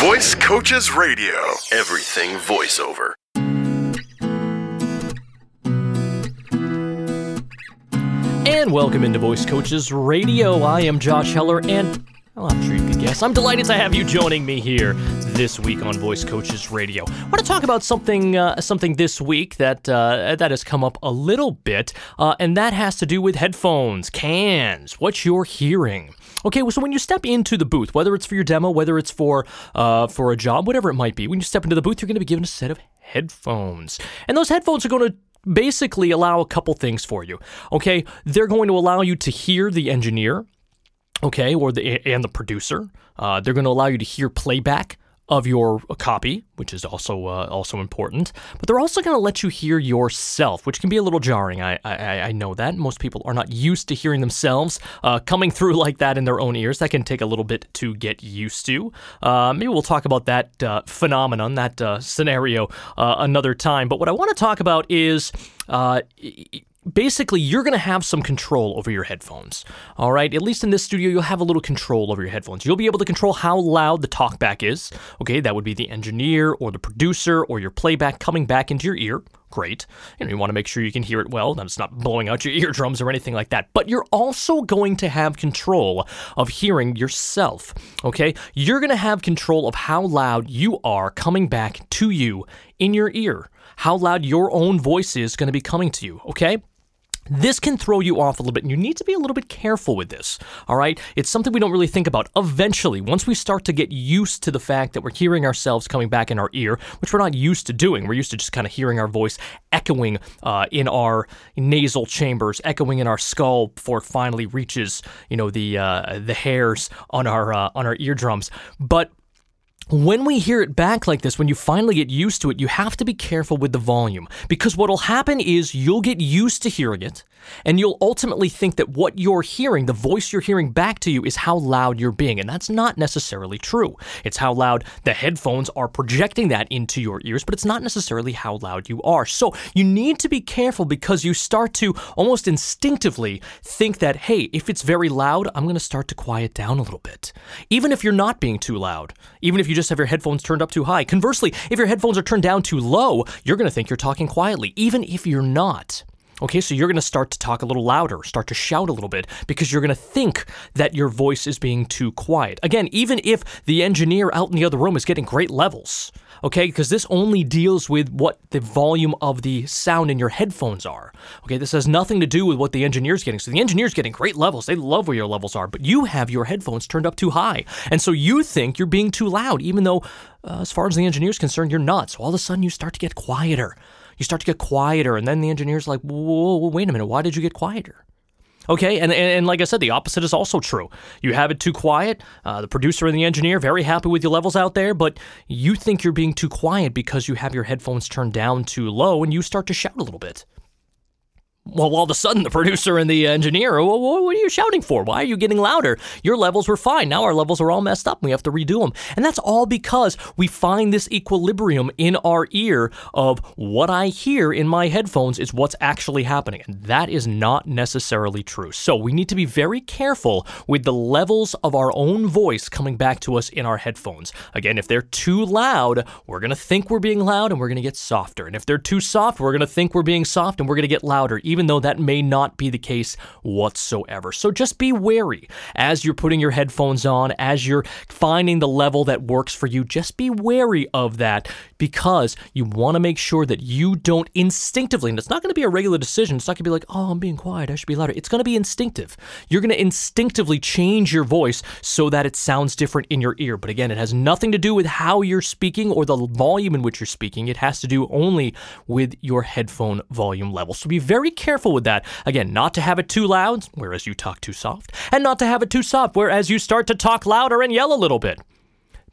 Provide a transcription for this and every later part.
Voice Coaches Radio. Everything voiceover. And welcome into Voice Coaches Radio. I am Josh Heller, and well, I'm sure you can guess. I'm delighted to have you joining me here this week on Voice Coaches Radio. I want to talk about something, uh, something this week that uh, that has come up a little bit, uh, and that has to do with headphones, cans, what you're hearing. Okay, so when you step into the booth, whether it's for your demo, whether it's for uh, for a job, whatever it might be, when you step into the booth, you're going to be given a set of headphones, and those headphones are going to basically allow a couple things for you. Okay, they're going to allow you to hear the engineer, okay, or the and the producer. Uh, they're going to allow you to hear playback of your copy, which is also uh, also important. But they're also going to let you hear yourself, which can be a little jarring. I, I, I know that most people are not used to hearing themselves uh, coming through like that in their own ears. That can take a little bit to get used to. Uh, maybe we'll talk about that uh, phenomenon, that uh, scenario, uh, another time. But what I want to talk about is basically you're going to have some control over your headphones. All right, at least in this studio, you'll have a little control over your headphones. You'll be able to control how loud the talkback is. Okay, that would be the engineer or the producer or your playback coming back into your ear. Great. You know, you want to make sure you can hear it well, that it's not blowing out your eardrums or anything like that. But you're also going to have control of hearing yourself. Okay? You're going to have control of how loud you are coming back to you in your ear. How loud your own voice is going to be coming to you. Okay? This can throw you off a little bit, and you need to be a little bit careful with this. All right? It's something we don't really think about. Eventually, once we start to get used to the fact that we're hearing ourselves coming back in our ear, which we're not used to doing, we're used to just kind of hearing our voice echoing uh, in our nasal chambers, echoing in our skull before it finally reaches, you know, the uh, the hairs on our uh, on our eardrums. But when we hear it back like this, when you finally get used to it, you have to be careful with the volume because what'll happen is you'll get used to hearing it and you'll ultimately think that what you're hearing, the voice you're hearing back to you, is how loud you're being. And that's not necessarily true. It's how loud the headphones are projecting that into your ears, but it's not necessarily how loud you are. So you need to be careful because you start to almost instinctively think that, hey, if it's very loud, I'm going to start to quiet down a little bit. Even if you're not being too loud, even if you just have your headphones turned up too high. Conversely, if your headphones are turned down too low, you're going to think you're talking quietly, even if you're not. Okay, so you're going to start to talk a little louder, start to shout a little bit because you're going to think that your voice is being too quiet. Again, even if the engineer out in the other room is getting great levels, okay, because this only deals with what the volume of the sound in your headphones are. Okay, this has nothing to do with what the engineer's getting. So the engineer's getting great levels. They love where your levels are, but you have your headphones turned up too high. And so you think you're being too loud, even though, uh, as far as the engineer's concerned, you're not. So all of a sudden you start to get quieter you start to get quieter, and then the engineer's like, whoa, wait a minute, why did you get quieter? Okay, and, and, and, like I said, the opposite is also true. You have it too quiet. Uh, the producer and the engineer very happy with your levels out there, but you think you're being too quiet because you have your headphones turned down too low, and you start to shout a little bit well, all of a sudden, the producer and the engineer, well, what are you shouting for? Why are you getting louder? Your levels were fine. Now our levels are all messed up. We have to redo them. And that's all because we find this equilibrium in our ear of what I hear in my headphones is what's actually happening. And that is not necessarily true. So we need to be very careful with the levels of our own voice coming back to us in our headphones. Again, if they're too loud, we're going to think we're being loud and we're going to get softer. And if they're too soft, we're going to think we're being soft and we're going to get louder. Even even though that may not be the case whatsoever. So just be wary as you're putting your headphones on, as you're finding the level that works for you. Just be wary of that because you want to make sure that you don't instinctively, and it's not going to be a regular decision. It's not going to be like, oh, I'm being quiet. I should be louder. It's going to be instinctive. You're going to instinctively change your voice so that it sounds different in your ear. But again, it has nothing to do with how you're speaking or the volume in which you're speaking. It has to do only with your headphone volume level. So be very careful with that. Again, not to have it too loud, whereas you talk too soft, and not to have it too soft, whereas you start to talk louder and yell a little bit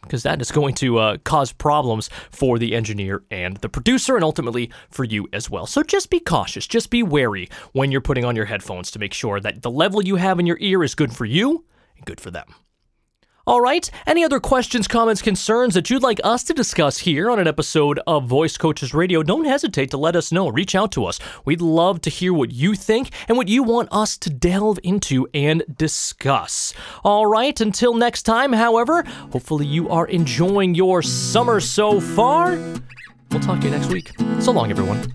because that is going to uh, cause problems for the engineer and the producer, and ultimately for you as well. So just be cautious, just be wary when you're putting on your headphones to make sure that the level you have in your ear is good for you and good for them. All right. Any other questions, comments, concerns that you'd like us to discuss here on an episode of Voice Coaches Radio? Don't hesitate to let us know. Reach out to us. We'd love to hear what you think and what you want us to delve into and discuss. All right. Until next time, however, hopefully you are enjoying your summer so far. We'll talk to you next week. So long, everyone.